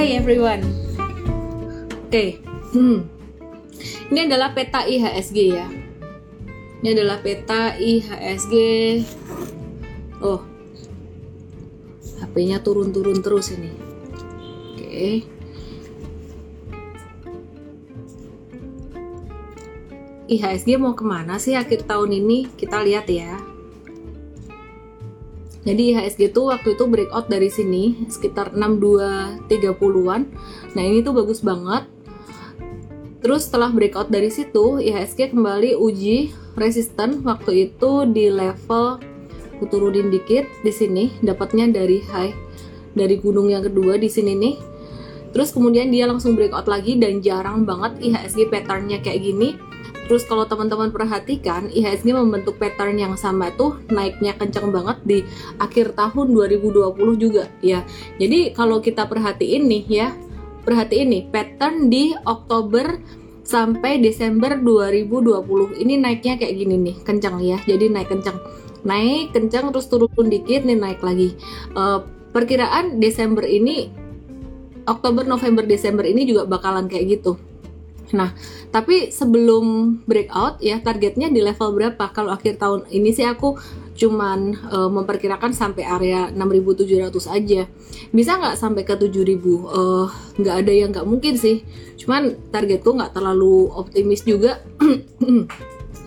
Hai everyone. Oke. Hmm. Ini adalah peta IHSG ya. Ini adalah peta IHSG. Oh. HP-nya turun-turun terus ini. Oke. IHSG mau ke mana sih akhir tahun ini? Kita lihat ya. Jadi IHSG tuh waktu itu breakout dari sini sekitar 6230-an. Nah, ini tuh bagus banget. Terus setelah breakout dari situ, IHSG kembali uji resisten waktu itu di level turunin dikit di sini dapatnya dari high dari gunung yang kedua di sini nih. Terus kemudian dia langsung breakout lagi dan jarang banget IHSG patternnya kayak gini Terus kalau teman-teman perhatikan, IHSG membentuk pattern yang sama tuh naiknya kencang banget di akhir tahun 2020 juga ya. Jadi kalau kita perhatiin nih ya, perhatiin nih pattern di Oktober sampai Desember 2020 ini naiknya kayak gini nih, kencang ya. Jadi naik kencang. Naik kencang terus turun dikit nih naik lagi. Uh, perkiraan Desember ini Oktober, November, Desember ini juga bakalan kayak gitu Nah, tapi sebelum breakout ya targetnya di level berapa? Kalau akhir tahun ini sih aku cuman uh, memperkirakan sampai area 6.700 aja. Bisa nggak sampai ke 7.000? Uh, nggak ada yang nggak mungkin sih. Cuman targetku nggak terlalu optimis juga.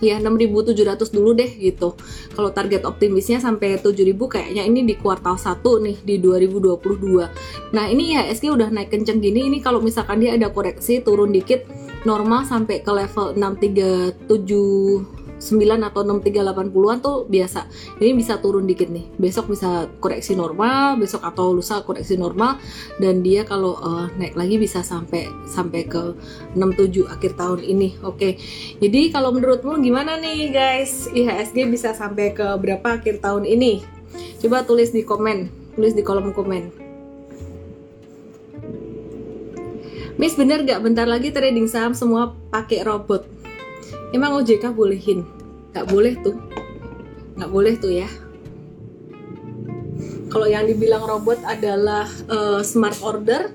ya 6.700 dulu deh gitu. Kalau target optimisnya sampai 7.000 kayaknya ini di kuartal 1 nih di 2022. Nah, ini IHSG udah naik kenceng gini ini kalau misalkan dia ada koreksi turun dikit normal sampai ke level 637 9 atau 6380-an tuh biasa. Ini bisa turun dikit nih. Besok bisa koreksi normal, besok atau lusa koreksi normal dan dia kalau uh, naik lagi bisa sampai sampai ke 67 akhir tahun ini. Oke. Okay. Jadi kalau menurutmu gimana nih guys? IHSG bisa sampai ke berapa akhir tahun ini? Coba tulis di komen, tulis di kolom komen. Miss bener gak bentar lagi trading saham semua pakai robot? Emang OJK bolehin? Gak boleh tuh, gak boleh tuh ya. Kalau yang dibilang robot adalah uh, smart order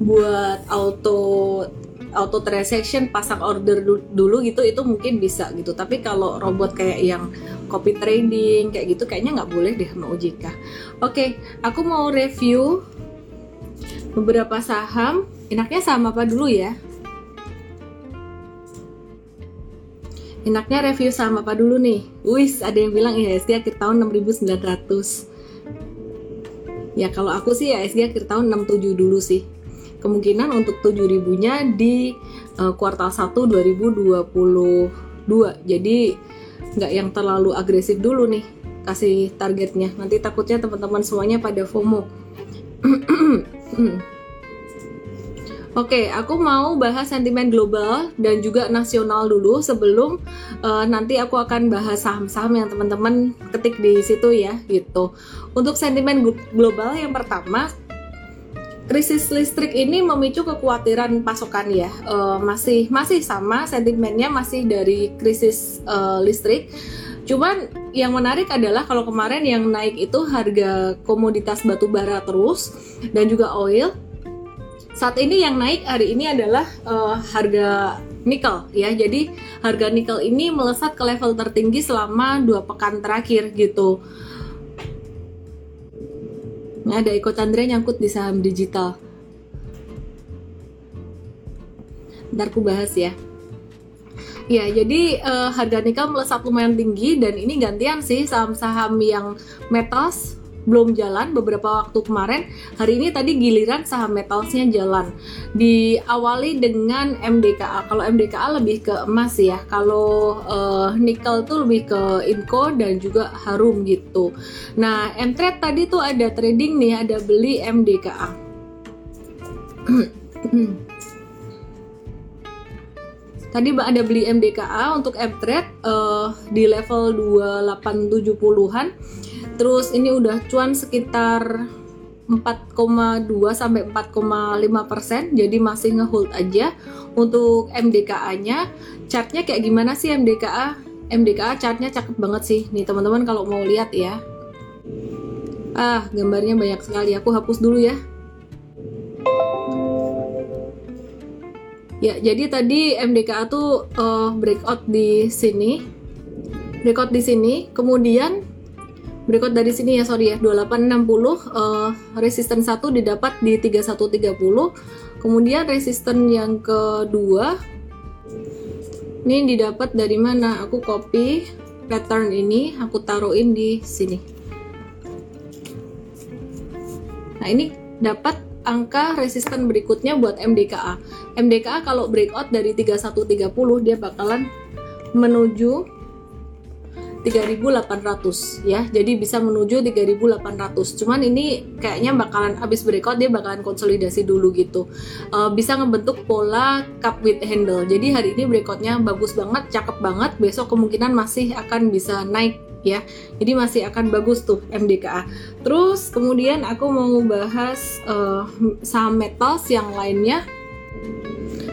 buat auto auto transaction pasang order dulu gitu itu mungkin bisa gitu tapi kalau robot kayak yang copy trading kayak gitu kayaknya nggak boleh deh sama OJK oke aku mau review beberapa saham Enaknya sama apa dulu ya? Enaknya review sama apa dulu nih? Wis, ada yang bilang IHSG akhir tahun 6900. Ya kalau aku sih IHSG akhir tahun 67 dulu sih. Kemungkinan untuk 7000-nya di uh, kuartal 1 2022. Jadi nggak yang terlalu agresif dulu nih kasih targetnya. Nanti takutnya teman-teman semuanya pada FOMO. Oke, aku mau bahas sentimen global dan juga nasional dulu sebelum uh, nanti aku akan bahas saham-saham yang teman-teman ketik di situ ya, gitu. Untuk sentimen global yang pertama, krisis listrik ini memicu kekhawatiran pasokan ya. Uh, masih masih sama sentimennya masih dari krisis uh, listrik. Cuman yang menarik adalah kalau kemarin yang naik itu harga komoditas batu bara terus dan juga oil saat ini yang naik hari ini adalah uh, harga nikel ya. Jadi harga nikel ini melesat ke level tertinggi selama dua pekan terakhir gitu. Ini ada Eko Chandra nyangkut di saham digital. Ntar ku bahas ya. Ya, jadi uh, harga nikel melesat lumayan tinggi dan ini gantian sih saham-saham yang metals belum jalan beberapa waktu kemarin hari ini tadi giliran saham metalsnya jalan. Diawali dengan MDKA kalau MDKA lebih ke emas ya. Kalau uh, nikel tuh lebih ke Inco dan juga Harum gitu. Nah Mtrade tadi tuh ada trading nih ada beli MDKA Tadi ada beli MDKA untuk Mtrade uh, di level 2870-an Terus ini udah cuan sekitar 4,2 sampai 4,5 persen, jadi masih ngehold aja. Untuk MDKA-nya, chartnya kayak gimana sih MDKA? MDKA chartnya cakep banget sih, nih teman-teman kalau mau lihat ya. Ah, gambarnya banyak sekali. Aku hapus dulu ya. Ya, jadi tadi MDKA tuh uh, breakout di sini. Breakout di sini, kemudian breakout dari sini ya sorry ya. 2860 uh, resisten satu didapat di 3130 kemudian resisten yang kedua ini didapat dari mana? Aku copy pattern ini aku taruhin di sini. Nah ini dapat angka resisten berikutnya buat MDKA. MDKA kalau breakout dari 3130 dia bakalan menuju 3800 ya. Jadi bisa menuju 3800. Cuman ini kayaknya bakalan habis breakout dia bakalan konsolidasi dulu gitu. Uh, bisa ngebentuk pola cup with handle. Jadi hari ini breakoutnya bagus banget, cakep banget. Besok kemungkinan masih akan bisa naik ya. Jadi masih akan bagus tuh MDKA. Terus kemudian aku mau bahas uh, saham metals yang lainnya.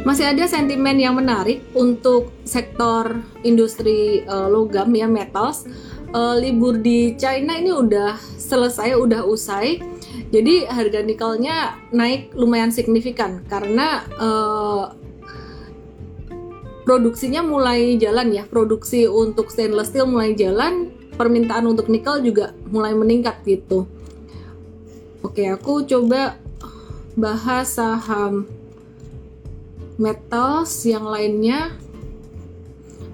Masih ada sentimen yang menarik untuk sektor industri uh, logam ya metals. Uh, libur di China ini udah selesai, udah usai. Jadi harga nikelnya naik lumayan signifikan karena uh, produksinya mulai jalan ya. Produksi untuk stainless steel mulai jalan, permintaan untuk nikel juga mulai meningkat gitu. Oke, aku coba bahas saham metals yang lainnya.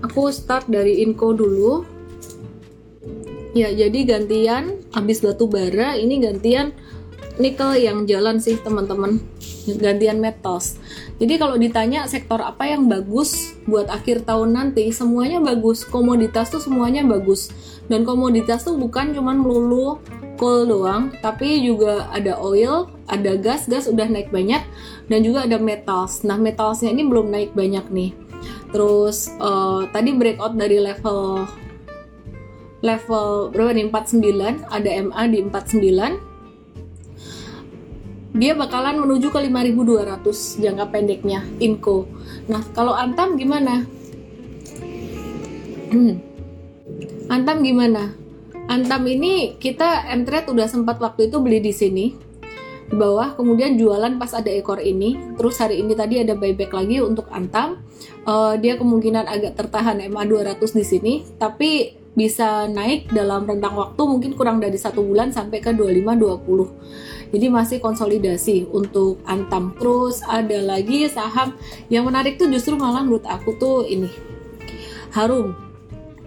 Aku start dari Inco dulu. Ya, jadi gantian habis batu bara, ini gantian nikel yang jalan sih teman-teman. Gantian metals. Jadi kalau ditanya sektor apa yang bagus buat akhir tahun nanti, semuanya bagus. Komoditas tuh semuanya bagus dan komoditas tuh bukan cuman melulu coal doang tapi juga ada oil ada gas gas udah naik banyak dan juga ada metals. Nah metalsnya ini belum naik banyak nih. Terus uh, tadi breakout dari level level berapa nih? 49 ada MA di 49 dia bakalan menuju ke 5200 jangka pendeknya Inco nah kalau Antam gimana? Hmm. Antam gimana? Antam ini kita M-Trade udah sempat waktu itu beli di sini di bawah kemudian jualan pas ada ekor ini. Terus hari ini tadi ada buyback lagi untuk Antam. Uh, dia kemungkinan agak tertahan MA 200 di sini. Tapi bisa naik dalam rentang waktu mungkin kurang dari satu bulan sampai ke 25-20 jadi masih konsolidasi untuk Antam. Terus ada lagi saham yang menarik tuh justru malah menurut aku tuh ini. Harum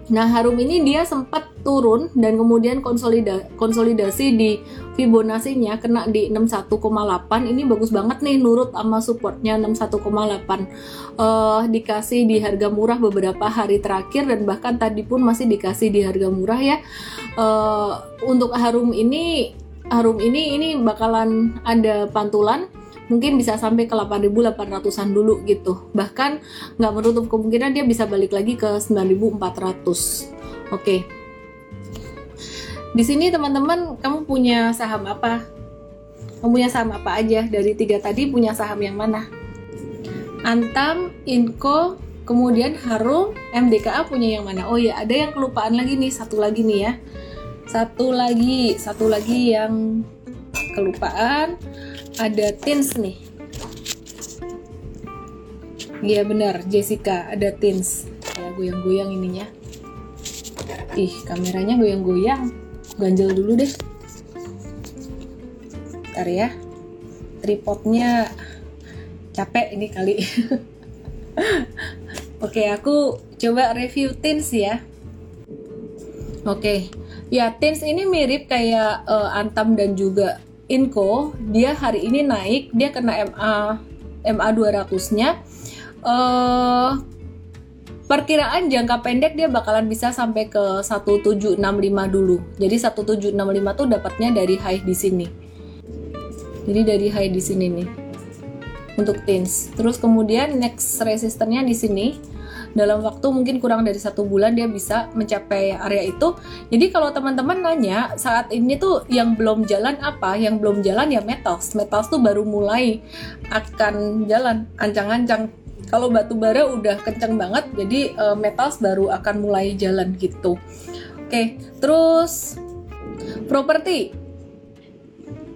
Nah, Harum ini dia sempat turun dan kemudian konsolida konsolidasi di Fibonacci-nya kena di 61,8. Ini bagus banget nih nurut sama supportnya 61,8. Uh, dikasih di harga murah beberapa hari terakhir dan bahkan tadi pun masih dikasih di harga murah ya. Uh, untuk Harum ini Harum ini ini bakalan ada pantulan mungkin bisa sampai ke 8.800an dulu gitu. Bahkan nggak menutup kemungkinan dia bisa balik lagi ke 9.400 oke. Di sini teman-teman kamu punya saham apa? Kamu punya saham apa aja? Dari tiga tadi punya saham yang mana? Antam, Inco, kemudian Harum, MDKA punya yang mana? Oh ya, ada yang kelupaan lagi nih, satu lagi nih ya. Satu lagi, satu lagi yang kelupaan ada Tins nih. Iya benar, Jessica ada Tins. Ya goyang-goyang ininya. Ih, kameranya goyang-goyang. Ganjel dulu deh. Ntar ya. Tripodnya capek ini kali. Oke, aku coba review Tins ya. Oke, ya Tins ini mirip kayak uh, Antam dan juga Inco dia hari ini naik dia kena MA MA 200-nya uh, perkiraan jangka pendek dia bakalan bisa sampai ke 1765 dulu. Jadi 1765 tuh dapatnya dari high di sini. Jadi dari high di sini nih. Untuk tins. Terus kemudian next resistennya di sini dalam waktu mungkin kurang dari satu bulan dia bisa mencapai area itu. Jadi kalau teman-teman nanya saat ini tuh yang belum jalan apa? Yang belum jalan ya metals. Metals tuh baru mulai akan jalan ancang-ancang. Kalau batu bara udah kenceng banget, jadi uh, metals baru akan mulai jalan gitu. Oke, terus properti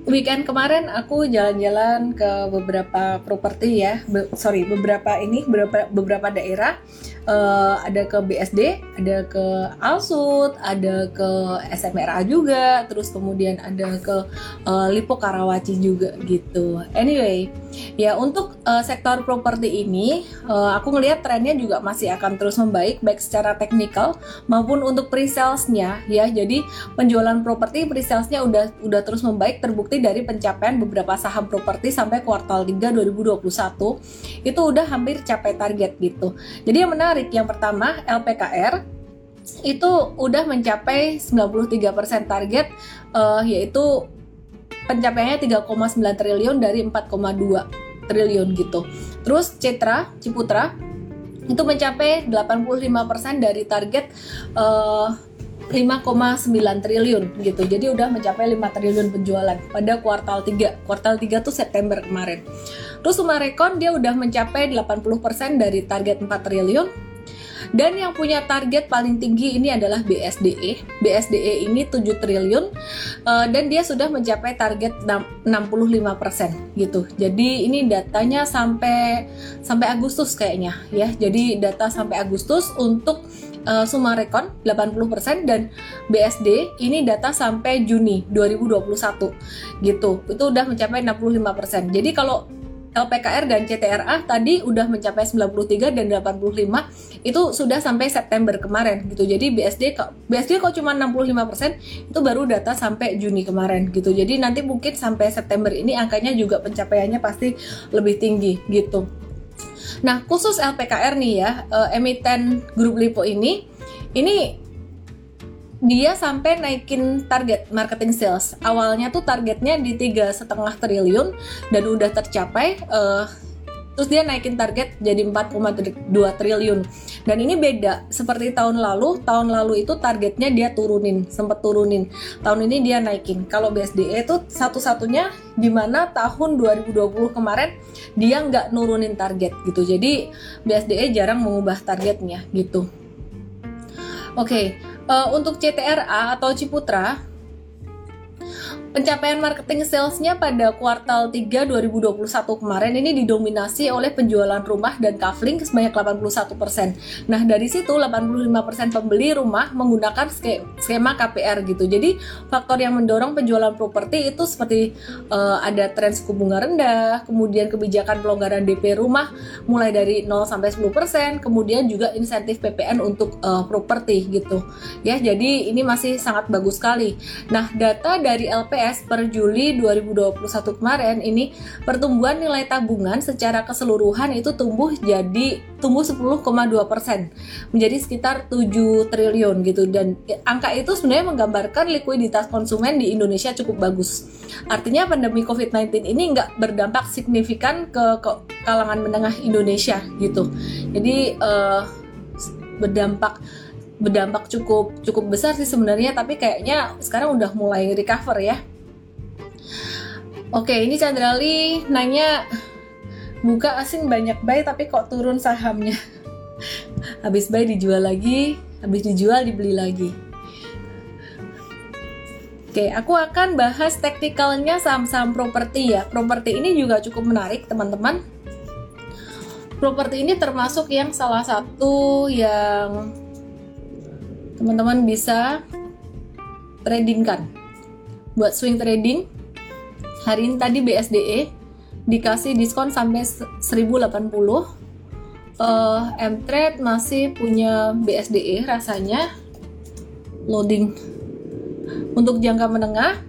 weekend kemarin aku jalan-jalan ke beberapa properti ya, Be sorry beberapa ini beberapa beberapa daerah uh, ada ke BSD, ada ke Alsut, ada ke SMRA juga, terus kemudian ada ke uh, Lipo Karawaci juga gitu. Anyway, ya untuk uh, sektor properti ini uh, aku ngelihat trennya juga masih akan terus membaik baik secara teknikal maupun untuk pre-salesnya ya. Jadi penjualan properti pre-salesnya udah udah terus membaik terbukti dari pencapaian beberapa saham properti sampai kuartal 3 2021 itu udah hampir capai target gitu. Jadi yang menarik. Yang pertama, LPKR itu udah mencapai 93% target uh, yaitu pencapaiannya 3,9 triliun dari 4,2 triliun gitu. Terus Citra, Ciputra itu mencapai 85% dari target uh, 5,9 triliun gitu. Jadi udah mencapai 5 triliun penjualan pada kuartal 3. Kuartal 3 tuh September kemarin. Terus Sumarekon dia udah mencapai 80% dari target 4 triliun dan yang punya target paling tinggi ini adalah BSDE. BSDE ini 7 triliun uh, dan dia sudah mencapai target 65% gitu. Jadi ini datanya sampai sampai Agustus kayaknya ya. Jadi data sampai Agustus untuk uh, Sumarekon 80% dan BSD ini data sampai Juni 2021 gitu. Itu udah mencapai 65%. Jadi kalau LPKR dan CTRA tadi udah mencapai 93 dan 85 itu sudah sampai September kemarin gitu. Jadi BSD BSD kok cuma 65% itu baru data sampai Juni kemarin gitu. Jadi nanti mungkin sampai September ini angkanya juga pencapaiannya pasti lebih tinggi gitu. Nah, khusus LPKR nih ya, emiten grup Lipo ini ini dia sampai naikin target marketing sales. Awalnya tuh targetnya di tiga setengah triliun dan udah tercapai. Uh, terus dia naikin target jadi 4,2 triliun. Dan ini beda. Seperti tahun lalu tahun lalu itu targetnya dia turunin sempat turunin. Tahun ini dia naikin. Kalau BSDE itu satu-satunya di mana tahun 2020 kemarin dia nggak nurunin target gitu. Jadi BSDE jarang mengubah targetnya gitu. Oke okay uh, untuk CTRA atau Ciputra Pencapaian marketing salesnya pada kuartal 3 2021 kemarin ini didominasi oleh penjualan rumah dan kafling sebanyak 81%. Nah, dari situ 85% pembeli rumah menggunakan skema KPR gitu. Jadi, faktor yang mendorong penjualan properti itu seperti uh, ada tren suku bunga rendah, kemudian kebijakan pelonggaran DP rumah mulai dari 0 sampai 10%, kemudian juga insentif PPN untuk uh, properti gitu. Ya, jadi ini masih sangat bagus sekali. Nah, data dari LPS BPS per Juli 2021 kemarin ini pertumbuhan nilai tabungan secara keseluruhan itu tumbuh jadi tumbuh 10,2 persen menjadi sekitar 7 triliun gitu dan angka itu sebenarnya menggambarkan likuiditas konsumen di Indonesia cukup bagus. Artinya pandemi COVID-19 ini nggak berdampak signifikan ke, ke kalangan menengah Indonesia gitu. Jadi uh, berdampak berdampak cukup cukup besar sih sebenarnya tapi kayaknya sekarang udah mulai recover ya Oke, ini Chandrali nanya buka asing banyak buy tapi kok turun sahamnya. habis buy dijual lagi, habis dijual dibeli lagi. Oke, aku akan bahas teknikalnya saham-saham properti ya. Properti ini juga cukup menarik, teman-teman. Properti ini termasuk yang salah satu yang teman-teman bisa tradingkan buat swing trading hari ini tadi BSDE dikasih diskon sampai 1080 uh, M-Trade masih punya BSDE rasanya loading. Untuk jangka menengah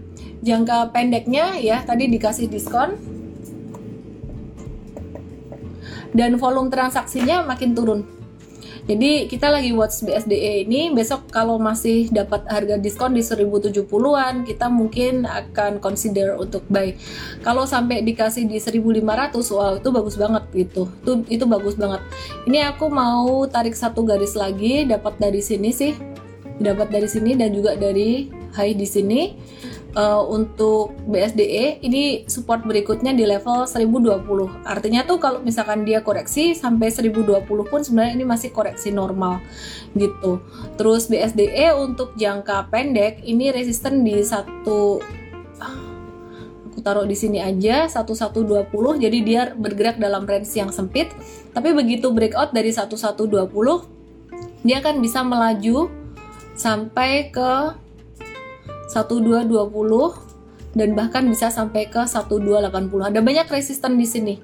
jangka pendeknya ya tadi dikasih diskon. Dan volume transaksinya makin turun jadi kita lagi watch BSDE ini besok kalau masih dapat harga diskon di 1070-an kita mungkin akan consider untuk buy. Kalau sampai dikasih di 1500 wow itu bagus banget gitu. Itu itu bagus banget. Ini aku mau tarik satu garis lagi dapat dari sini sih. Dapat dari sini dan juga dari high di sini uh, untuk BSDE ini support berikutnya di level 1020 artinya tuh kalau misalkan dia koreksi sampai 1020 pun sebenarnya ini masih koreksi normal gitu. Terus BSDE untuk jangka pendek ini resisten di satu aku taruh di sini aja 1120 jadi dia bergerak dalam range yang sempit. Tapi begitu breakout dari 1120 dia akan bisa melaju sampai ke 1220 dan bahkan bisa sampai ke 1280. Ada banyak resisten di sini.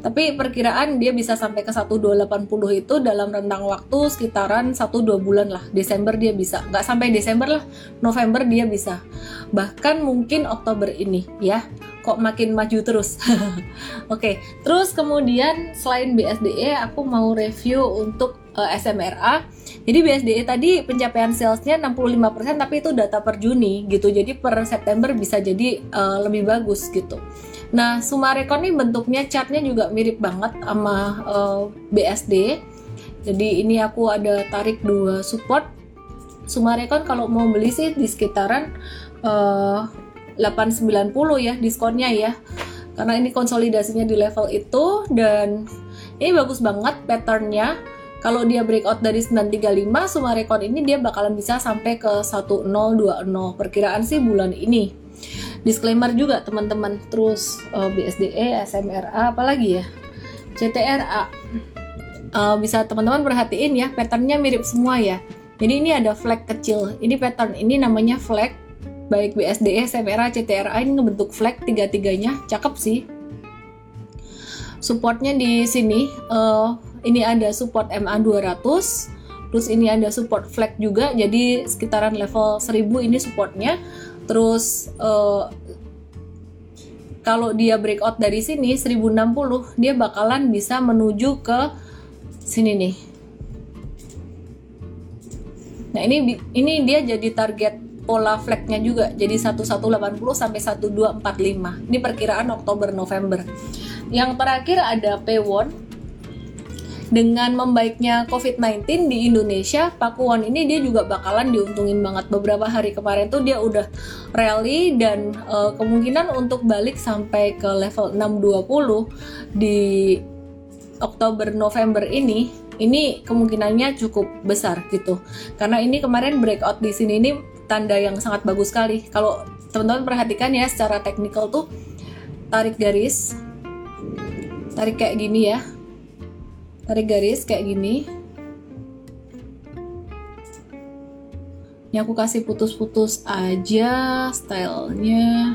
Tapi perkiraan dia bisa sampai ke 1280 itu dalam rentang waktu sekitaran 1-2 bulan lah. Desember dia bisa. Nggak sampai Desember lah, November dia bisa. Bahkan mungkin Oktober ini ya. Kok makin maju terus. Oke, okay. terus kemudian selain BSDE aku mau review untuk uh, eh, SMRA. Jadi BSDE tadi pencapaian salesnya 65% tapi itu data per Juni gitu. Jadi per September bisa jadi uh, lebih bagus gitu. Nah, Sumarekon ini bentuknya chartnya juga mirip banget sama uh, BSD. Jadi ini aku ada tarik dua support. Sumarekon kalau mau beli sih di sekitaran uh, 890 ya diskonnya ya. Karena ini konsolidasinya di level itu dan ini bagus banget patternnya kalau dia breakout dari 935 Sumarekon ini dia bakalan bisa sampai ke 1020 perkiraan sih bulan ini. Disclaimer juga teman-teman. Terus uh, eh, BSDE SMRA apalagi ya? CTRA uh, eh, bisa teman-teman perhatiin ya patternnya mirip semua ya. Jadi ini ada flag kecil. Ini pattern ini namanya flag. Baik BSDE SMRA CTRA ini ngebentuk flag tiga-tiganya. Cakep sih. Supportnya di sini uh, ini ada support MA 200 terus ini ada support flag juga jadi sekitaran level 1000 ini supportnya. Terus uh, kalau dia breakout dari sini 1060 dia bakalan bisa menuju ke sini nih. Nah ini ini dia jadi target pola flagnya juga jadi 1180 sampai 1245 ini perkiraan Oktober November. Yang terakhir ada P1 dengan membaiknya COVID-19 di Indonesia, Pakuan ini dia juga bakalan diuntungin banget. Beberapa hari kemarin tuh dia udah rally dan uh, kemungkinan untuk balik sampai ke level 620 di Oktober November ini ini kemungkinannya cukup besar gitu. Karena ini kemarin breakout di sini ini tanda yang sangat bagus sekali. Kalau teman-teman perhatikan ya secara teknikal tuh tarik garis tarik kayak gini ya tarik garis kayak gini. Ini aku kasih putus-putus aja stylenya.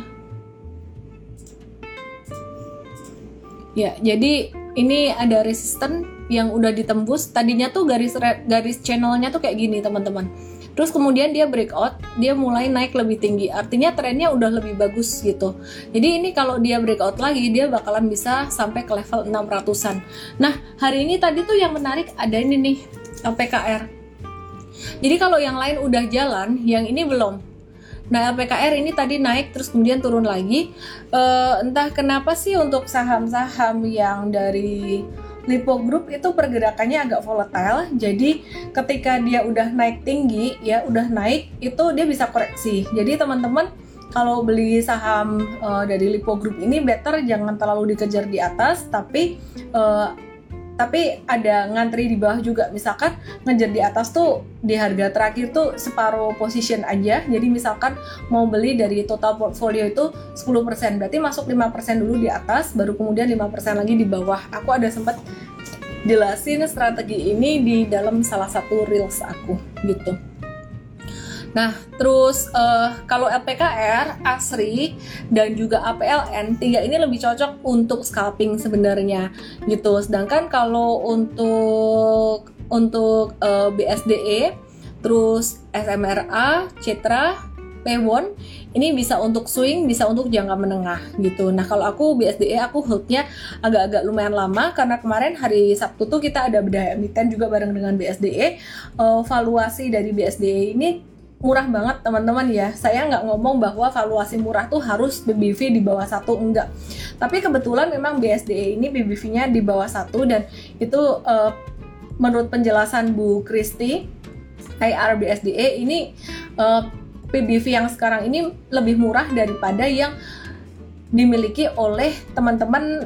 Ya jadi ini ada resisten yang udah ditembus. Tadinya tuh garis garis channelnya tuh kayak gini teman-teman Terus kemudian dia breakout, dia mulai naik lebih tinggi. Artinya trennya udah lebih bagus gitu. Jadi ini kalau dia breakout lagi, dia bakalan bisa sampai ke level 600-an. Nah, hari ini tadi tuh yang menarik ada ini nih, LPKR. Jadi kalau yang lain udah jalan, yang ini belum. Nah, LPKR ini tadi naik terus kemudian turun lagi. Uh, entah kenapa sih untuk saham-saham yang dari Lipo Group itu pergerakannya agak volatile. Jadi ketika dia udah naik tinggi, ya udah naik, itu dia bisa koreksi. Jadi teman-teman kalau beli saham uh, dari Lipo Group ini better jangan terlalu dikejar di atas, tapi uh, tapi ada ngantri di bawah juga. Misalkan ngejar di atas tuh di harga terakhir tuh separuh position aja. Jadi misalkan mau beli dari total portfolio itu 10% berarti masuk 5% dulu di atas baru kemudian 5% lagi di bawah. Aku ada sempat jelasin strategi ini di dalam salah satu reels aku gitu Nah, terus uh, kalau LPKR, ASRI, dan juga APLN, tiga ini lebih cocok untuk scalping sebenarnya gitu. Sedangkan kalau untuk untuk uh, eh, BSDE, terus SMRA, Citra, Pewon ini bisa untuk swing, bisa untuk jangka menengah gitu. Nah kalau aku BSDE aku holdnya agak-agak lumayan lama karena kemarin hari Sabtu tuh kita ada bedah emiten juga bareng dengan BSDE. Uh, valuasi dari BSDE ini murah banget teman-teman ya. Saya nggak ngomong bahwa valuasi murah tuh harus BBV di bawah satu enggak. Tapi kebetulan memang BSDE ini BBV-nya di bawah satu dan itu uh, menurut penjelasan Bu Kristi IR BSDE ini uh, PBV yang sekarang ini lebih murah daripada yang dimiliki oleh teman-teman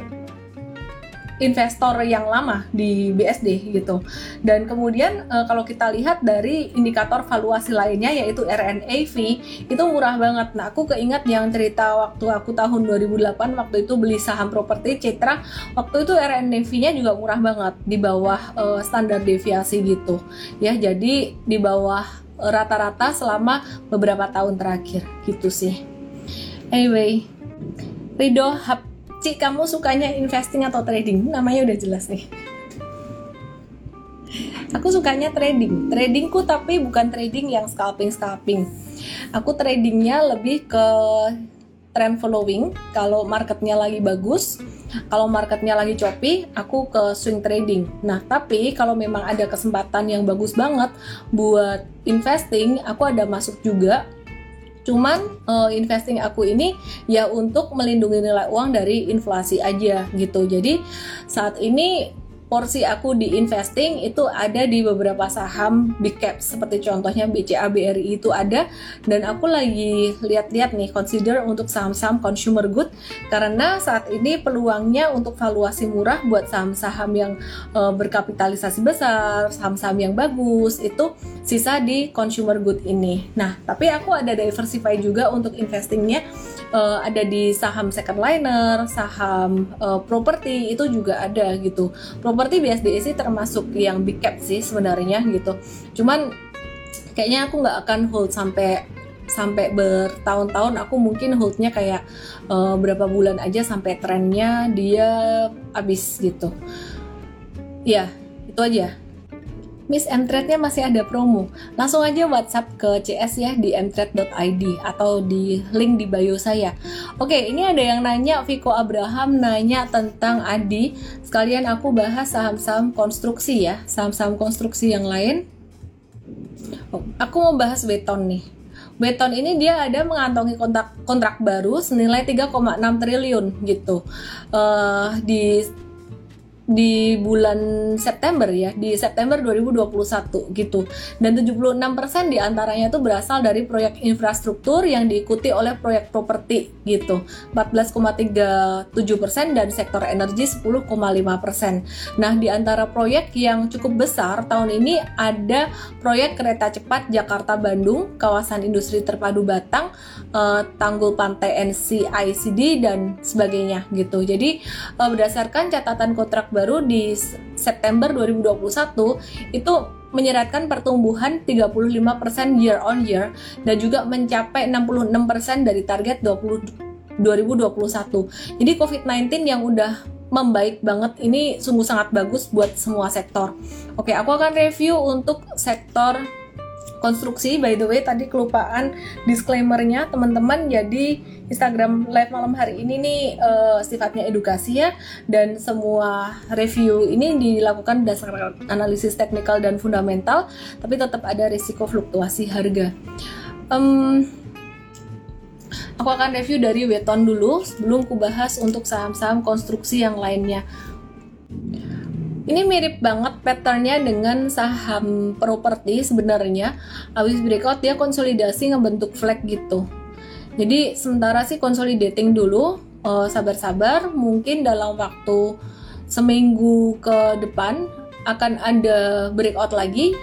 investor yang lama di BSD gitu. Dan kemudian uh, kalau kita lihat dari indikator valuasi lainnya yaitu RNAV itu murah banget. Nah, aku keingat yang cerita waktu aku tahun 2008 waktu itu beli saham properti Citra, waktu itu RNAV-nya juga murah banget di bawah uh, standar deviasi gitu. Ya, jadi di bawah rata-rata selama beberapa tahun terakhir gitu sih. Anyway, Rido Cik, kamu sukanya investing atau trading? Namanya udah jelas nih. Aku sukanya trading. Tradingku tapi bukan trading yang scalping-scalping. Aku tradingnya lebih ke trend following. Kalau marketnya lagi bagus, kalau marketnya lagi choppy, aku ke swing trading. Nah, tapi kalau memang ada kesempatan yang bagus banget buat investing, aku ada masuk juga Cuman uh, investing aku ini ya untuk melindungi nilai uang dari inflasi aja gitu. Jadi saat ini porsi aku di investing itu ada di beberapa saham big cap. Seperti contohnya BCA BRI itu ada. Dan aku lagi lihat-lihat nih consider untuk saham-saham consumer good. Karena saat ini peluangnya untuk valuasi murah buat saham-saham yang uh, berkapitalisasi besar, saham-saham yang bagus itu sisa di consumer good ini. Nah, tapi aku ada diversify juga untuk investingnya uh, ada di saham second liner, saham uh, properti itu juga ada gitu. Properti BSDI sih termasuk yang big cap sih sebenarnya gitu. Cuman kayaknya aku nggak akan hold sampai sampai bertahun-tahun aku mungkin holdnya kayak uh, berapa bulan aja sampai trennya dia habis gitu ya itu aja Miss Mtrade-nya masih ada promo. Langsung aja WhatsApp ke CS ya di mtrade.id atau di link di bio saya. Oke, ini ada yang nanya, Viko Abraham nanya tentang Adi. Sekalian aku bahas saham-saham konstruksi ya, saham-saham konstruksi yang lain. Oh, aku mau bahas beton nih. Beton ini dia ada mengantongi kontrak kontrak baru senilai 3,6 triliun gitu. Uh, di di bulan September ya, di September 2021 gitu. Dan 76% di antaranya itu berasal dari proyek infrastruktur yang diikuti oleh proyek properti gitu. 14,37% dan sektor energi 10,5%. Nah, di antara proyek yang cukup besar tahun ini ada proyek kereta cepat Jakarta Bandung, kawasan industri terpadu Batang, eh, tanggul pantai NCICD dan sebagainya gitu. Jadi eh, berdasarkan catatan kontrak baru di September 2021 itu menyeratkan pertumbuhan 35% year on year dan juga mencapai 66% dari target 20 2021. Jadi COVID-19 yang udah membaik banget ini sungguh sangat bagus buat semua sektor. Oke, aku akan review untuk sektor konstruksi by the way tadi kelupaan disclaimernya teman-teman. Jadi Instagram live malam hari ini nih uh, sifatnya edukasi ya dan semua review ini dilakukan berdasarkan analisis teknikal dan fundamental tapi tetap ada risiko fluktuasi harga. Um, aku akan review dari weton dulu sebelum ku bahas untuk saham-saham konstruksi yang lainnya ini mirip banget patternnya dengan saham properti sebenarnya. Habis breakout dia konsolidasi ngebentuk flag gitu. Jadi sementara sih consolidating dulu, sabar sabar-sabar. Mungkin dalam waktu seminggu ke depan akan ada breakout lagi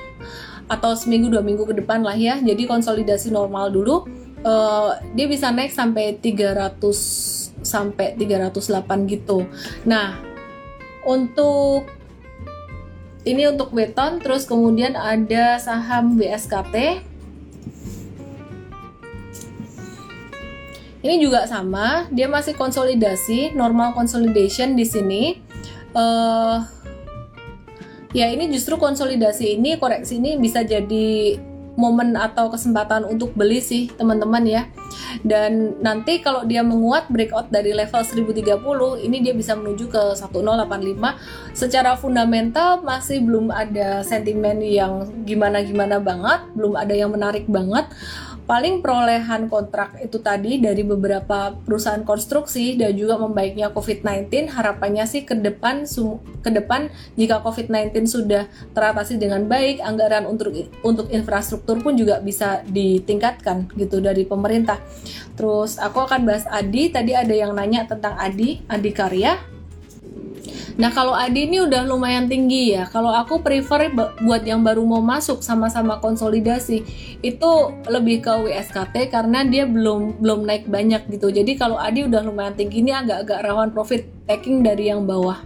atau seminggu dua minggu ke depan lah ya. Jadi konsolidasi normal dulu. Uh, dia bisa naik sampai 300 sampai 308 gitu. Nah, untuk ini untuk beton terus kemudian ada saham BSKT ini juga sama dia masih konsolidasi normal consolidation di sini. Uh, ya ini justru konsolidasi ini koreksi ini bisa jadi momen atau kesempatan untuk beli sih teman-teman ya. Dan nanti kalau dia menguat breakout dari level 1030 ini dia bisa menuju ke 1085 secara fundamental masih belum ada sentimen yang gimana-gimana banget belum ada yang menarik banget paling perolehan kontrak itu tadi dari beberapa perusahaan konstruksi dan juga membaiknya COVID-19 harapannya sih ke depan ke depan jika COVID-19 sudah teratasi dengan baik anggaran untuk untuk infrastruktur pun juga bisa ditingkatkan gitu dari pemerintah. Terus aku akan bahas Adi tadi ada yang nanya tentang Adi Adi Karya Nah kalau Adi ini udah lumayan tinggi ya. Kalau aku prefer buat yang baru mau masuk sama-sama konsolidasi itu lebih ke WSKT karena dia belum belum naik banyak gitu. Jadi kalau Adi udah lumayan tinggi ini agak-agak rawan profit taking dari yang bawah.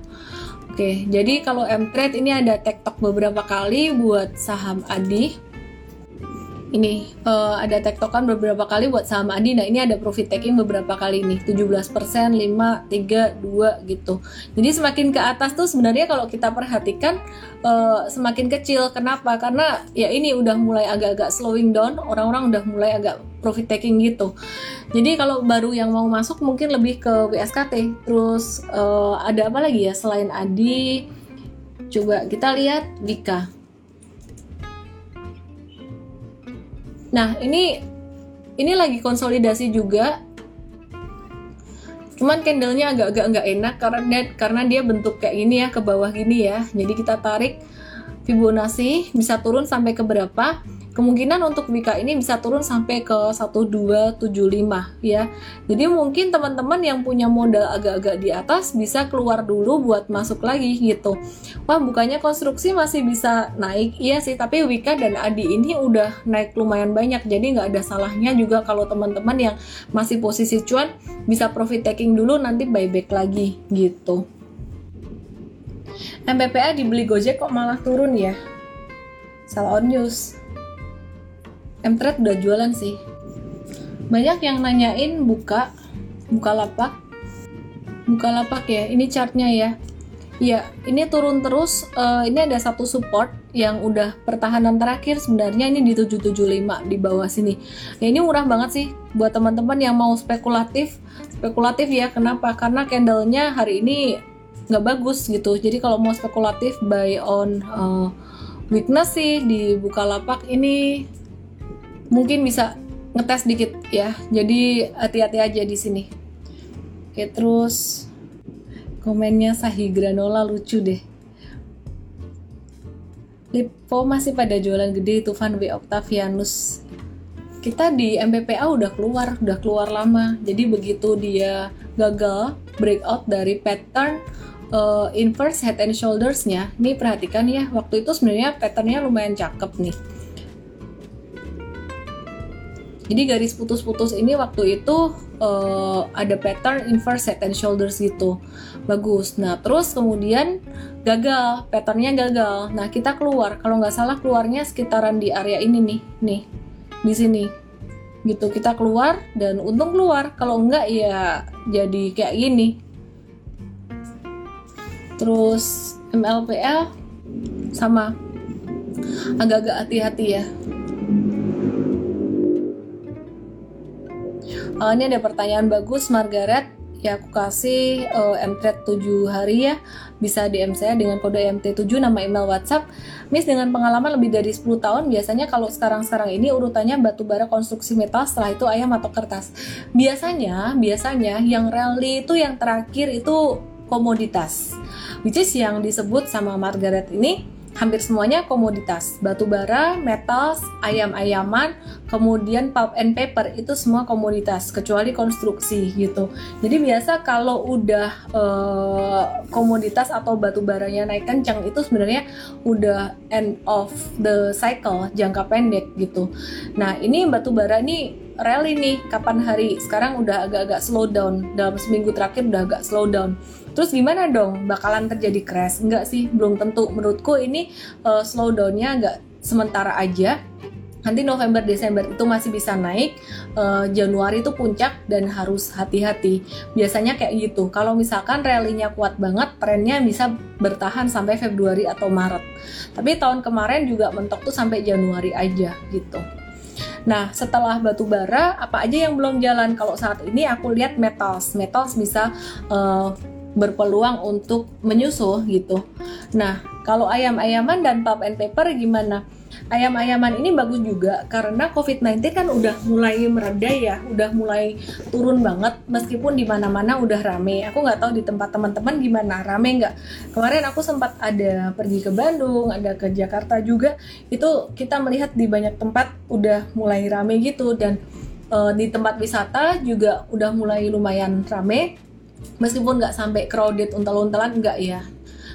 Oke, jadi kalau M-Trade ini ada tektok beberapa kali buat saham Adi ini uh, ada tektokan beberapa kali buat saham Adi. Nah, ini ada profit taking beberapa kali nih, 17%, 5, 3, 2 gitu. Jadi semakin ke atas tuh sebenarnya kalau kita perhatikan uh, semakin kecil. Kenapa? Karena ya ini udah mulai agak-agak slowing down, orang-orang udah mulai agak profit taking gitu. Jadi kalau baru yang mau masuk mungkin lebih ke WSKT. Terus uh, ada apa lagi ya selain Adi? Coba kita lihat Vika. Nah, ini ini lagi konsolidasi juga. Cuman candlenya agak-agak nggak enak karena karena dia bentuk kayak gini ya ke bawah gini ya. Jadi kita tarik Fibonacci bisa turun sampai ke berapa? Kemungkinan untuk Wika ini bisa turun sampai ke 1275 ya. Jadi mungkin teman-teman yang punya modal agak-agak di atas bisa keluar dulu buat masuk lagi gitu. Wah, bukannya konstruksi masih bisa naik. Iya sih, tapi Wika dan Adi ini udah naik lumayan banyak. Jadi nggak ada salahnya juga kalau teman-teman yang masih posisi cuan bisa profit taking dulu nanti buyback lagi gitu. MPPA dibeli Gojek kok malah turun ya? Salah on news. Mtrade udah jualan sih banyak yang nanyain buka buka lapak buka lapak ya ini chartnya ya Ya, ini turun terus. Uh, ini ada satu support yang udah pertahanan terakhir sebenarnya ini di 775 di bawah sini. Ya ini murah banget sih buat teman-teman yang mau spekulatif. Spekulatif ya, kenapa? Karena candlenya hari ini nggak bagus gitu. Jadi kalau mau spekulatif buy on uh, weakness sih di Bukalapak ini mungkin bisa ngetes dikit ya. Jadi hati-hati aja di sini. Oke terus komennya Sahi Granola lucu deh. Lipo masih pada jualan gede itu Van W Octavianus. Kita di MPPA udah keluar udah keluar lama. Jadi begitu dia gagal breakout dari pattern uh, inverse head and shoulders-nya nih perhatikan ya waktu itu sebenarnya patternnya lumayan cakep nih jadi garis putus-putus ini waktu itu uh, ada pattern inverse head and shoulders gitu. Bagus. Nah, terus kemudian gagal, patternnya gagal. Nah, kita keluar. Kalau nggak salah keluarnya sekitaran di area ini nih, nih, di sini. Gitu, kita keluar dan untung keluar. Kalau nggak ya jadi kayak gini. Terus MLPL sama agak-agak hati-hati ya uh, ini ada pertanyaan bagus Margaret. Ya aku kasih uh, MTrade 7 hari ya. Bisa DM saya dengan kode MT7 nama email WhatsApp. Miss dengan pengalaman lebih dari 10 tahun biasanya kalau sekarang-sekarang ini urutannya batu bara konstruksi metal setelah itu ayam atau kertas. Biasanya biasanya yang rally itu yang terakhir itu komoditas which is yang disebut sama Margaret ini hampir semuanya komoditas batu bara, metals, ayam-ayaman, kemudian pulp and paper itu semua komoditas kecuali konstruksi gitu. Jadi biasa kalau udah uh, komoditas atau batu baranya naik kencang itu sebenarnya udah end of the cycle jangka pendek gitu. Nah ini batu bara ini rally nih kapan hari sekarang udah agak-agak slow down dalam seminggu terakhir udah agak slow down terus gimana dong? Bakalan terjadi crash? Enggak sih belum tentu. Menurutku ini uh, slow downnya agak sementara aja. Nanti November Desember itu masih bisa naik uh, Januari itu puncak dan harus hati-hati. Biasanya kayak gitu. Kalau misalkan rally-nya kuat banget trennya bisa bertahan sampai Februari atau Maret. Tapi tahun kemarin juga mentok tuh sampai Januari aja gitu. Nah, setelah batu bara, apa aja yang belum jalan? Kalau saat ini aku lihat metals, metals bisa uh, berpeluang untuk menyusul gitu. Nah, kalau ayam-ayaman dan pulp and paper gimana? Ayam-ayaman ini bagus juga karena COVID-19 kan udah mulai mereda ya, udah mulai turun banget meskipun di mana-mana udah rame. Aku nggak tahu di tempat teman-teman gimana, rame nggak? Kemarin aku sempat ada pergi ke Bandung, ada ke Jakarta juga, itu kita melihat di banyak tempat udah mulai rame gitu dan uh, di tempat wisata juga udah mulai lumayan rame meskipun nggak sampai crowded untel-untelan enggak ya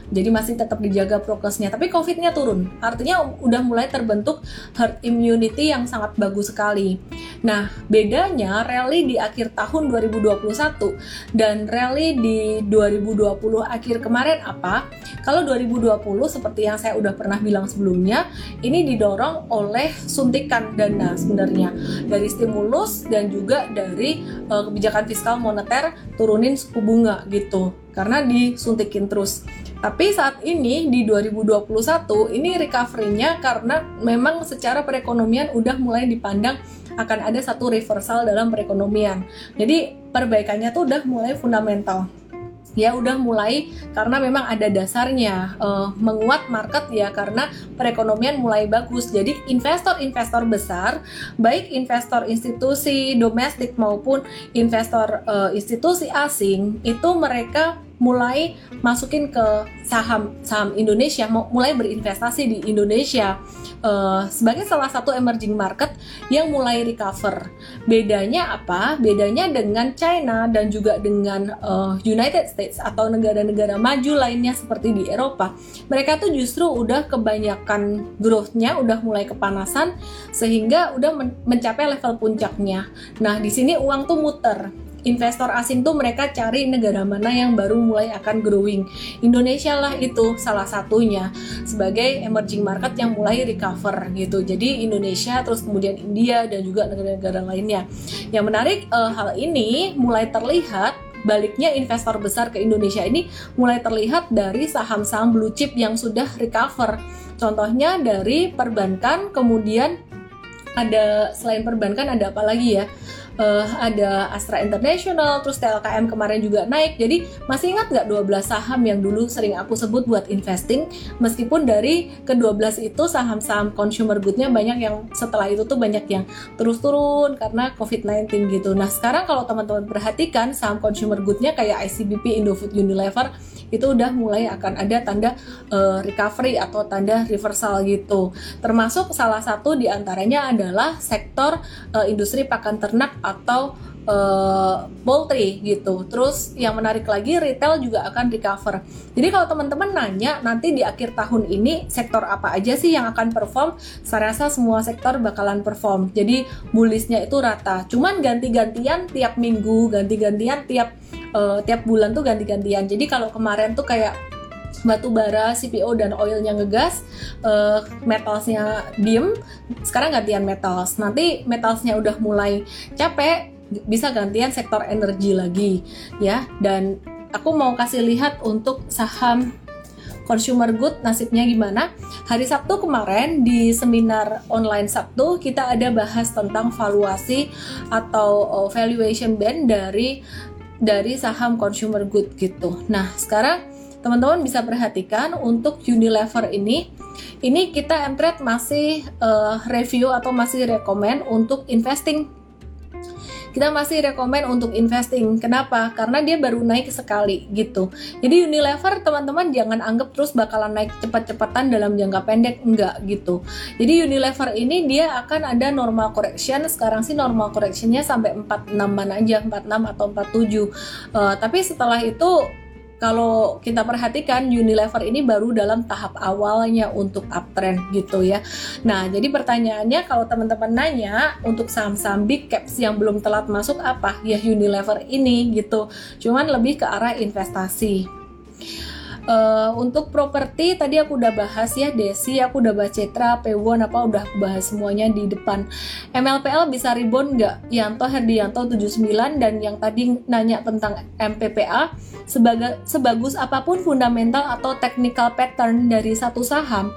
jadi masih tetap dijaga prokesnya tapi covidnya turun. Artinya udah mulai terbentuk herd immunity yang sangat bagus sekali. Nah bedanya rally di akhir tahun 2021 dan rally di 2020 akhir kemarin apa? Kalau 2020 seperti yang saya udah pernah bilang sebelumnya ini didorong oleh suntikan dana sebenarnya. Dari stimulus dan juga dari uh, kebijakan fiskal moneter turunin suku bunga gitu. Karena disuntikin terus tapi saat ini di 2021 ini recovery-nya karena memang secara perekonomian udah mulai dipandang akan ada satu reversal dalam perekonomian. Jadi perbaikannya tuh udah mulai fundamental ya udah mulai karena memang ada dasarnya uh, menguat market ya karena perekonomian mulai bagus jadi investor-investor besar baik investor institusi domestik maupun investor uh, institusi asing itu mereka mulai masukin ke saham saham Indonesia mulai berinvestasi di Indonesia uh, sebagai salah satu emerging market yang mulai recover. Bedanya apa? Bedanya dengan China dan juga dengan uh, United States atau negara-negara maju lainnya seperti di Eropa. Mereka tuh justru udah kebanyakan growth-nya udah mulai kepanasan sehingga udah mencapai level puncaknya. Nah, di sini uang tuh muter investor asing tuh mereka cari negara mana yang baru mulai akan growing. Indonesia lah itu salah satunya sebagai emerging market yang mulai recover gitu. Jadi Indonesia terus kemudian India dan juga negara-negara lainnya. Yang menarik uh, hal ini mulai terlihat baliknya investor besar ke Indonesia ini mulai terlihat dari saham-saham blue chip yang sudah recover. Contohnya dari perbankan, kemudian ada selain perbankan ada apa lagi ya? Uh, ada Astra International, terus TLKM kemarin juga naik. Jadi masih ingat nggak 12 saham yang dulu sering aku sebut buat investing? Meskipun dari ke-12 itu saham-saham consumer goodnya banyak yang setelah itu tuh banyak yang terus turun karena COVID-19 gitu. Nah sekarang kalau teman-teman perhatikan saham consumer goodnya kayak ICBP, Indofood, Unilever itu udah mulai akan ada tanda uh, recovery atau tanda reversal gitu. Termasuk salah satu di antaranya adalah sektor uh, industri pakan ternak atau uh, poultry gitu. Terus yang menarik lagi retail juga akan recover. Jadi kalau teman-teman nanya nanti di akhir tahun ini sektor apa aja sih yang akan perform? Saya rasa semua sektor bakalan perform. Jadi bullishnya itu rata. Cuman ganti-gantian tiap minggu, ganti-gantian tiap uh, tiap bulan tuh ganti-gantian. Jadi kalau kemarin tuh kayak batu bara, CPO dan oilnya ngegas, uh, metalsnya diem, sekarang gantian metals. Nanti metalsnya udah mulai capek, bisa gantian sektor energi lagi ya. Dan aku mau kasih lihat untuk saham consumer good nasibnya gimana? Hari Sabtu kemarin di seminar online Sabtu kita ada bahas tentang valuasi atau uh, valuation band dari dari saham consumer good gitu. Nah, sekarang teman-teman bisa perhatikan untuk Unilever ini ini kita Mtrade masih uh, review atau masih rekomend untuk investing kita masih rekomend untuk investing. Kenapa? Karena dia baru naik sekali gitu. Jadi Unilever teman-teman jangan anggap terus bakalan naik cepat-cepatan dalam jangka pendek enggak gitu. Jadi Unilever ini dia akan ada normal correction. Sekarang sih normal correctionnya sampai 46-an aja, 46 atau 47. Uh, eh, tapi setelah itu kalau kita perhatikan Unilever ini baru dalam tahap awalnya untuk uptrend gitu ya. Nah, jadi pertanyaannya kalau teman-teman nanya untuk saham-saham big caps yang belum telat masuk apa? Ya Unilever ini gitu. Cuman lebih ke arah investasi. Uh, untuk properti tadi aku udah bahas ya Desi, aku udah bahas Cetra, Pewon apa udah bahas semuanya di depan. MLPL bisa rebound nggak? Yanto Herdianto 79 dan yang tadi nanya tentang MPPA sebagai sebagus apa pun fundamental atau technical pattern dari satu saham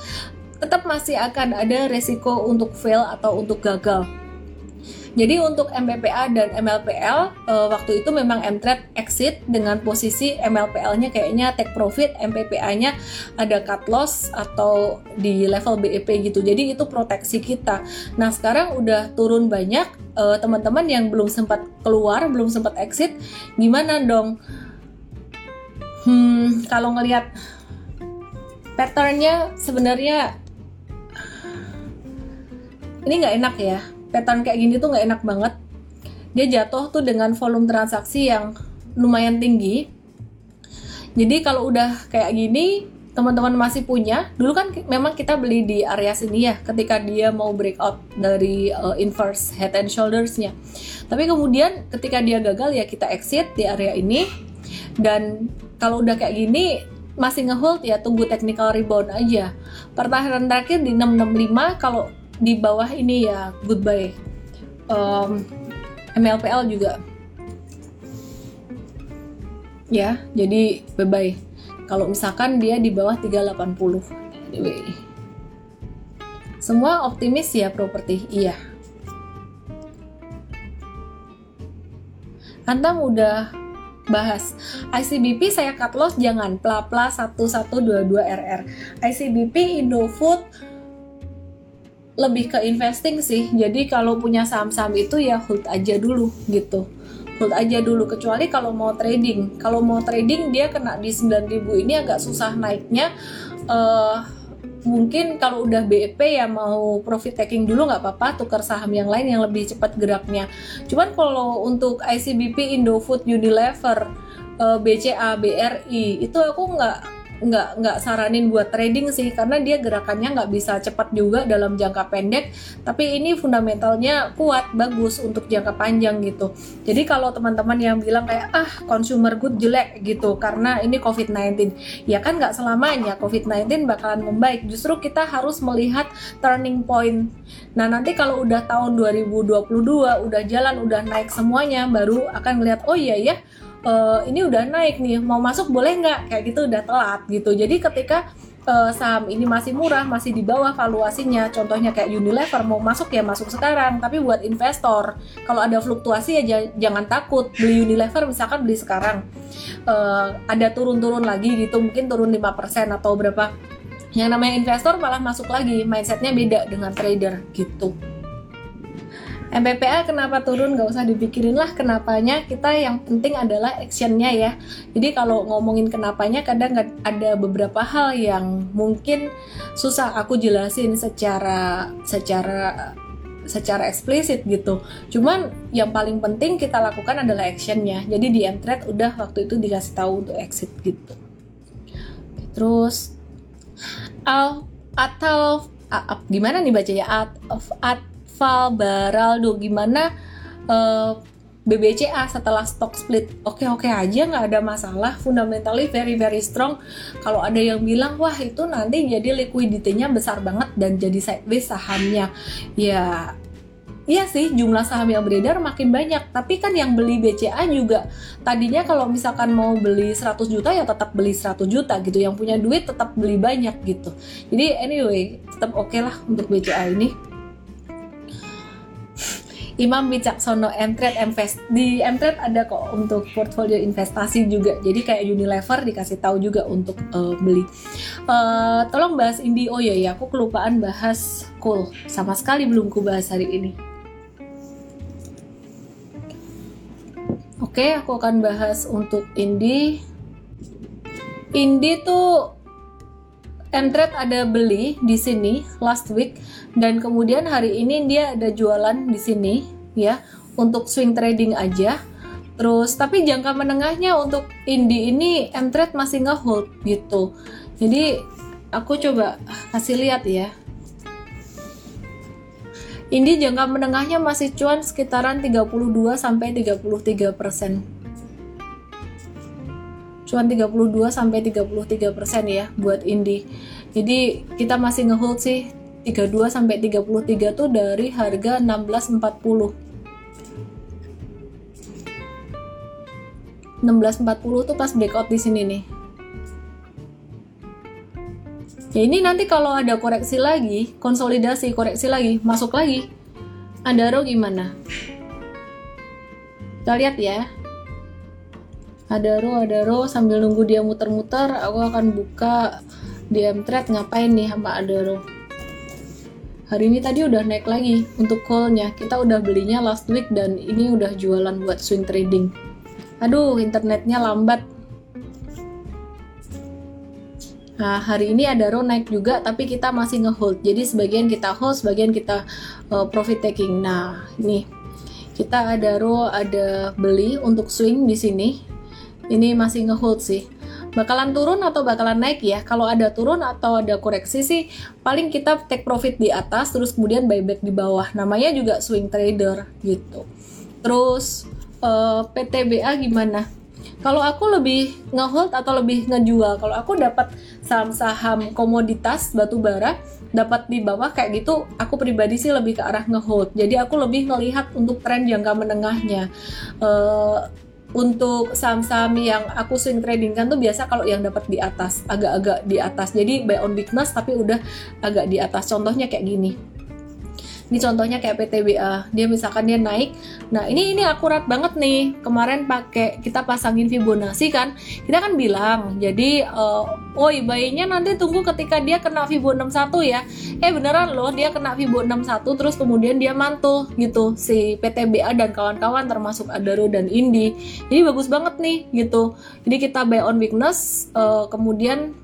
tetap masih akan ada resiko untuk fail atau untuk gagal jadi untuk MPPA dan MLPL uh, eh, waktu itu memang Mtrade exit dengan posisi MLPL-nya kayaknya take profit, MPPA-nya ada cut loss atau di level BEP gitu. Jadi itu proteksi kita. Nah, sekarang udah turun banyak uh, teman-teman yang belum sempat keluar, belum sempat exit. Gimana dong? Hmm, kalau ngelihat patternnya sebenarnya ini nggak enak ya pattern kayak gini tuh nggak enak banget. Dia jatuh tuh dengan volume transaksi yang lumayan tinggi. Jadi kalau udah kayak gini teman-teman masih punya dulu kan memang kita beli di area sini ya ketika dia mau breakout dari uh, inverse head and shouldersnya. Tapi kemudian ketika dia gagal ya kita exit di area ini. Dan kalau udah kayak gini masih ngehold ya tunggu technical rebound aja. Pertahanan terakhir di 665 kalau di bawah ini ya goodbye. Um, MLPL juga. Ya jadi bye bye kalau misalkan dia di bawah 380 anyway. semua optimis ya properti. Iya. Antam udah bahas. ICBP saya cut loss jangan. Pla pla 1122 RR ICBP Indofood lebih ke investing sih. Jadi kalau punya saham-saham itu ya hold aja dulu gitu. Hold aja dulu kecuali kalau mau trading. Kalau mau trading dia kena di 9000 ini agak susah naiknya. Uh, mungkin kalau udah BEP ya mau profit taking dulu nggak apa-apa tukar saham yang lain yang lebih cepat geraknya. Cuman kalau untuk ICBP Indofood Unilever uh, BCA BRI itu aku nggak nggak nggak saranin buat trading sih karena dia gerakannya nggak bisa cepat juga dalam jangka pendek. Tapi ini fundamentalnya kuat bagus untuk jangka panjang gitu. Jadi kalau teman-teman yang bilang kayak ah consumer good jelek gitu karena ini COVID-19 ya kan nggak selamanya COVID-19 bakalan membaik. Justru kita harus melihat turning point. Nah nanti kalau udah tahun 2022 udah jalan udah naik semuanya baru akan ngeliat oh iya ya uh, ini udah naik nih mau masuk boleh nggak? Kayak gitu udah telat gitu. Jadi ketika uh, saham ini masih murah masih di bawah valuasinya contohnya kayak Unilever mau masuk ya masuk sekarang tapi buat investor kalau ada fluktuasi ya jangan takut beli Unilever misalkan beli sekarang. Uh, ada turun-turun lagi gitu mungkin turun 5% atau berapa. Yang namanya investor malah masuk lagi mindsetnya beda dengan trader gitu MPPA kenapa turun? Gak usah dipikirin lah kenapanya. Kita yang penting adalah actionnya ya. Jadi kalau ngomongin kenapanya kadang ada beberapa hal yang mungkin susah aku jelasin secara secara secara eksplisit gitu. Cuman yang paling penting kita lakukan adalah actionnya. Jadi di Mtrade udah waktu itu dikasih tahu untuk exit gitu. Terus al atau uh, gimana nih bacanya? Out of at Val Baraldo gimana uh, eh, BBCA setelah stock split oke-oke aja nggak ada masalah fundamentally very very strong kalau ada yang bilang wah itu nanti jadi liquidity-nya besar banget dan jadi sideways sahamnya ya Iya sih, jumlah saham yang beredar makin banyak. Tapi kan yang beli BCA juga tadinya kalau misalkan mau beli 100 juta ya tetap beli 100 juta gitu. Yang punya duit tetap beli banyak gitu. Jadi anyway, tetap oke okay lah untuk BCA ini. Imam Wicaksono Mtrade Invest di Mtrade ada kok untuk portfolio investasi juga. Jadi kayak Unilever dikasih tahu juga untuk uh, beli. Uh, tolong bahas Indi. Oh ya ya aku kelupaan bahas cool. Sama sekali belum ku bahas hari ini. Oke, aku akan bahas untuk Indi. Indi tuh Mtrade ada beli di sini last week dan kemudian hari ini dia ada jualan di sini ya untuk swing trading aja. Terus tapi jangka menengahnya untuk indie ini M-Trade masih ngehold gitu. Jadi aku coba kasih lihat ya. Indi jangka menengahnya masih cuan sekitaran 32 sampai 33 persen. Cuan 32 sampai 33 persen ya buat Indi. Jadi kita masih ngehold sih 32 sampai 33 tuh dari harga 1640. 1640 tuh pas breakout di sini nih. Ya ini nanti kalau ada koreksi lagi, konsolidasi, koreksi lagi, masuk lagi. Adaro gimana? Kita lihat ya. Adaro, Adaro sambil nunggu dia muter-muter, aku akan buka di M-Trade ngapain nih sama Adaro hari ini tadi udah naik lagi untuk callnya kita udah belinya last week dan ini udah jualan buat swing trading aduh internetnya lambat Nah, hari ini ada row naik juga, tapi kita masih ngehold. Jadi sebagian kita hold, sebagian kita uh, profit taking. Nah, ini kita ada row, ada beli untuk swing di sini. Ini masih ngehold sih. bakalan turun atau bakalan naik ya? Kalau ada turun atau ada koreksi sih paling kita take profit di atas terus kemudian buyback di bawah. Namanya juga swing trader gitu. Terus uh, eh, PTBA gimana? Kalau aku lebih ngehold atau lebih ngejual? Kalau aku dapat saham-saham komoditas batu bara dapat di bawah kayak gitu aku pribadi sih lebih ke arah ngehold. Jadi aku lebih melihat untuk tren jangka menengahnya. Uh, untuk saham-saham yang aku swing trading kan tuh biasa kalau yang dapat di atas agak-agak di atas. Jadi buy on weakness tapi udah agak di atas. Contohnya kayak gini ini contohnya kayak PTBA, dia misalkan dia naik. Nah, ini ini akurat banget nih. Kemarin pakai kita pasangin Fibonacci kan. Kita kan bilang, jadi uh, oi bayinya nanti tunggu ketika dia kena Fibo 61 ya. Eh beneran loh, dia kena Fibo 61 terus kemudian dia mantul gitu si PTBA dan kawan-kawan termasuk Adaro dan Indi. Jadi bagus banget nih gitu. Jadi kita buy on weakness uh, kemudian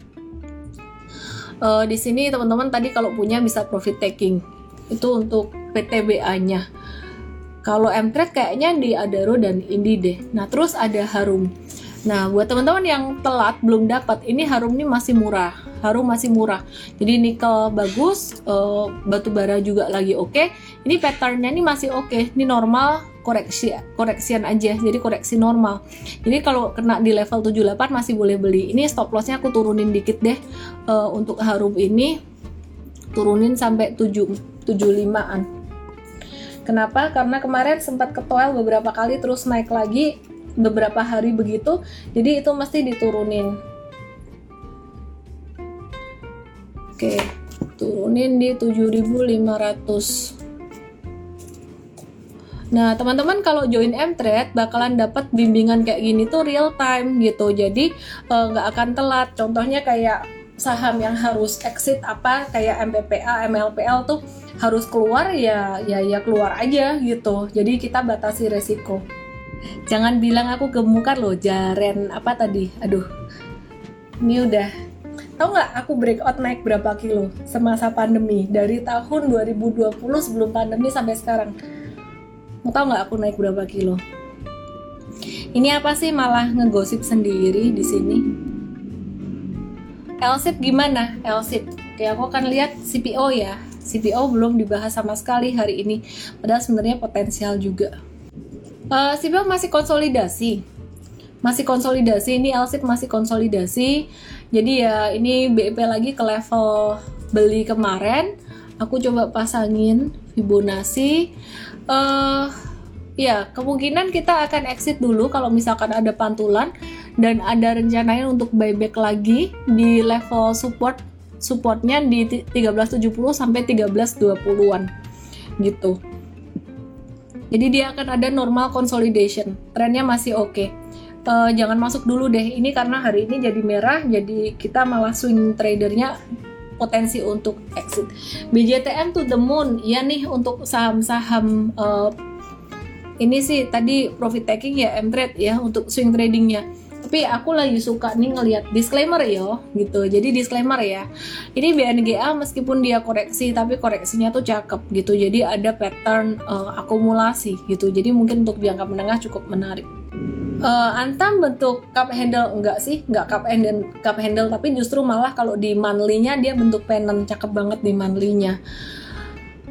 uh, di sini teman-teman tadi kalau punya bisa profit taking itu untuk PTBA-nya. Kalau M-Trade kayaknya di Adaro dan Indi deh. Nah, terus ada Harum. Nah, buat teman-teman yang telat belum dapat, ini Harum ini masih murah. Harum masih murah. Jadi nikel bagus, uh, batu bara juga lagi oke. Okay. Ini patternnya ini masih oke. Okay. Ini normal koreksi koreksian aja. Jadi koreksi normal. Jadi kalau kena di level 78 masih boleh beli. Ini stop lossnya aku turunin dikit deh uh, untuk Harum ini turunin sampai 7 75-an. Kenapa? Karena kemarin sempat ketoel beberapa kali terus naik lagi beberapa hari begitu, jadi itu mesti diturunin. Oke, turunin di 7500. Nah, teman-teman kalau join M-Trade bakalan dapat bimbingan kayak gini tuh real time gitu. Jadi eh, nggak uh, akan telat. Contohnya kayak saham yang harus exit apa kayak MPPA, MLPL tuh harus keluar ya ya ya keluar aja gitu. Jadi kita batasi resiko. Jangan bilang aku gemukan loh, jaren apa tadi? Aduh. Ini udah Tahu nggak aku breakout naik berapa kilo semasa pandemi dari tahun 2020 sebelum pandemi sampai sekarang? Mau tahu nggak aku naik berapa kilo? Ini apa sih malah ngegosip sendiri di sini? LSIP gimana? LSIP. Oke, aku akan lihat CPO ya. CPO belum dibahas sama sekali hari ini. Padahal sebenarnya potensial juga. Uh, eh, CPO masih konsolidasi. Masih konsolidasi. Ini LSIP masih konsolidasi. Jadi ya ini BIP lagi ke level beli kemarin. Aku coba pasangin Fibonacci. Uh, ya kemungkinan kita akan exit dulu kalau misalkan ada pantulan dan ada rencananya untuk buyback lagi di level support supportnya di 1370 sampai 1320-an gitu. Jadi dia akan ada normal consolidation. Trennya masih oke. Okay. Uh, eh, jangan masuk dulu deh. Ini karena hari ini jadi merah, jadi kita malah swing tradernya potensi untuk exit. BJTM to the moon, ya nih untuk saham-saham uh, ini sih tadi profit taking ya M trade ya untuk swing tradingnya. Tapi aku lagi suka nih ngelihat disclaimer yo gitu. Jadi disclaimer ya ini BNGA meskipun dia koreksi tapi koreksinya tuh cakep gitu. Jadi ada pattern uh, akumulasi gitu. Jadi mungkin untuk jangka menengah cukup menarik. Uh, Antam bentuk cup handle enggak sih? Enggak cup handle cup handle tapi justru malah kalau di monthly-nya dia bentuk pennant cakep banget di monthly-nya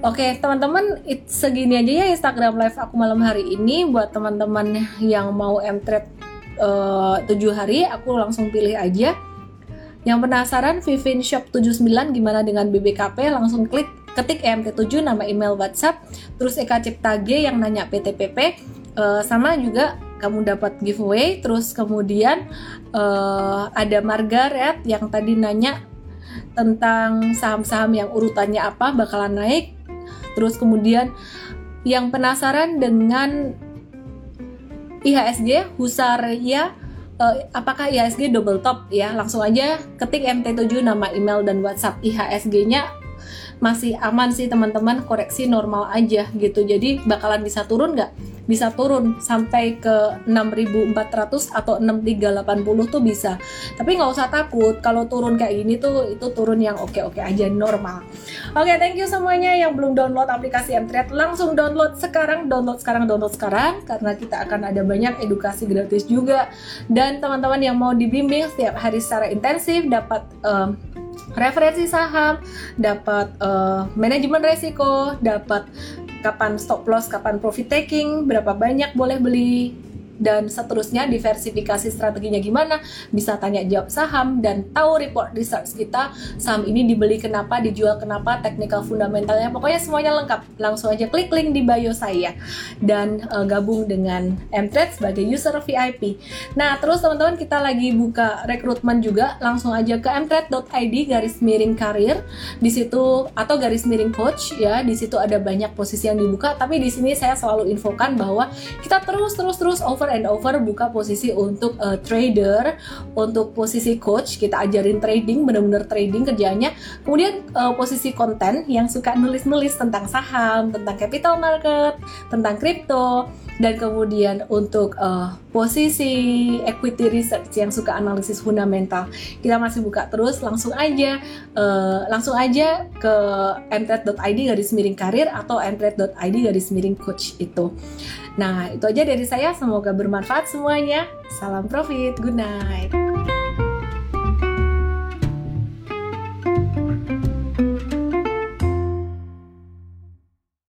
Oke, teman-teman, segini aja ya Instagram live aku malam hari ini. Buat teman-teman yang mau M-Trade uh, 7 hari aku langsung pilih aja. Yang penasaran Vivin Shop 79 gimana dengan BBKP langsung klik ketik EMT7 nama email WhatsApp terus Eka Cipta G yang nanya PTPP uh, eh, sama juga kamu dapat giveaway terus kemudian uh, ada Margaret yang tadi nanya tentang saham-saham yang urutannya apa bakalan naik terus kemudian yang penasaran dengan IHSG Husaria uh, apakah IHSG double top? Ya langsung aja ketik MT7 nama email dan WhatsApp IHSG-nya masih aman sih teman-teman. Koreksi normal aja gitu. Jadi bakalan bisa turun nggak? Bisa turun sampai ke 6400 atau 6380 tuh bisa. Tapi nggak usah takut. Kalau turun kayak gini tuh itu turun yang oke-oke aja normal. Oke okay, thank you semuanya yang belum download aplikasi Mtrade langsung download sekarang. Download sekarang download sekarang. Karena kita akan ada banyak edukasi gratis juga. Dan teman-teman yang mau dibimbing setiap hari secara intensif dapat um, referensi saham, dapat uh, manajemen resiko, dapat kapan stop loss, kapan profit taking, berapa banyak boleh beli, dan seterusnya diversifikasi strateginya gimana bisa tanya jawab saham dan tahu report research kita. Saham ini dibeli kenapa dijual kenapa technical fundamentalnya pokoknya semuanya lengkap. Langsung aja klik link di bio saya. Dan uh, gabung dengan Mtrade sebagai user VIP nah terus teman-teman kita lagi buka rekrutmen juga. Langsung aja ke mtrade.id garis miring karir. Di situ atau garis miring coach ya. Di situ ada banyak posisi yang dibuka. Tapi di sini saya selalu infokan bahwa kita terus terus terus over over and over buka posisi untuk uh, trader, untuk posisi coach, kita ajarin trading, bener-bener trading kerjanya. Kemudian uh, posisi konten yang suka nulis-nulis tentang saham, tentang capital market, tentang crypto, dan kemudian untuk uh, posisi equity research yang suka analisis fundamental kita masih buka terus langsung aja uh, langsung aja ke mtrade.id garis miring karir atau mtrade.id garis miring coach itu Nah, itu aja dari saya. Semoga bermanfaat semuanya. Salam profit. Good night.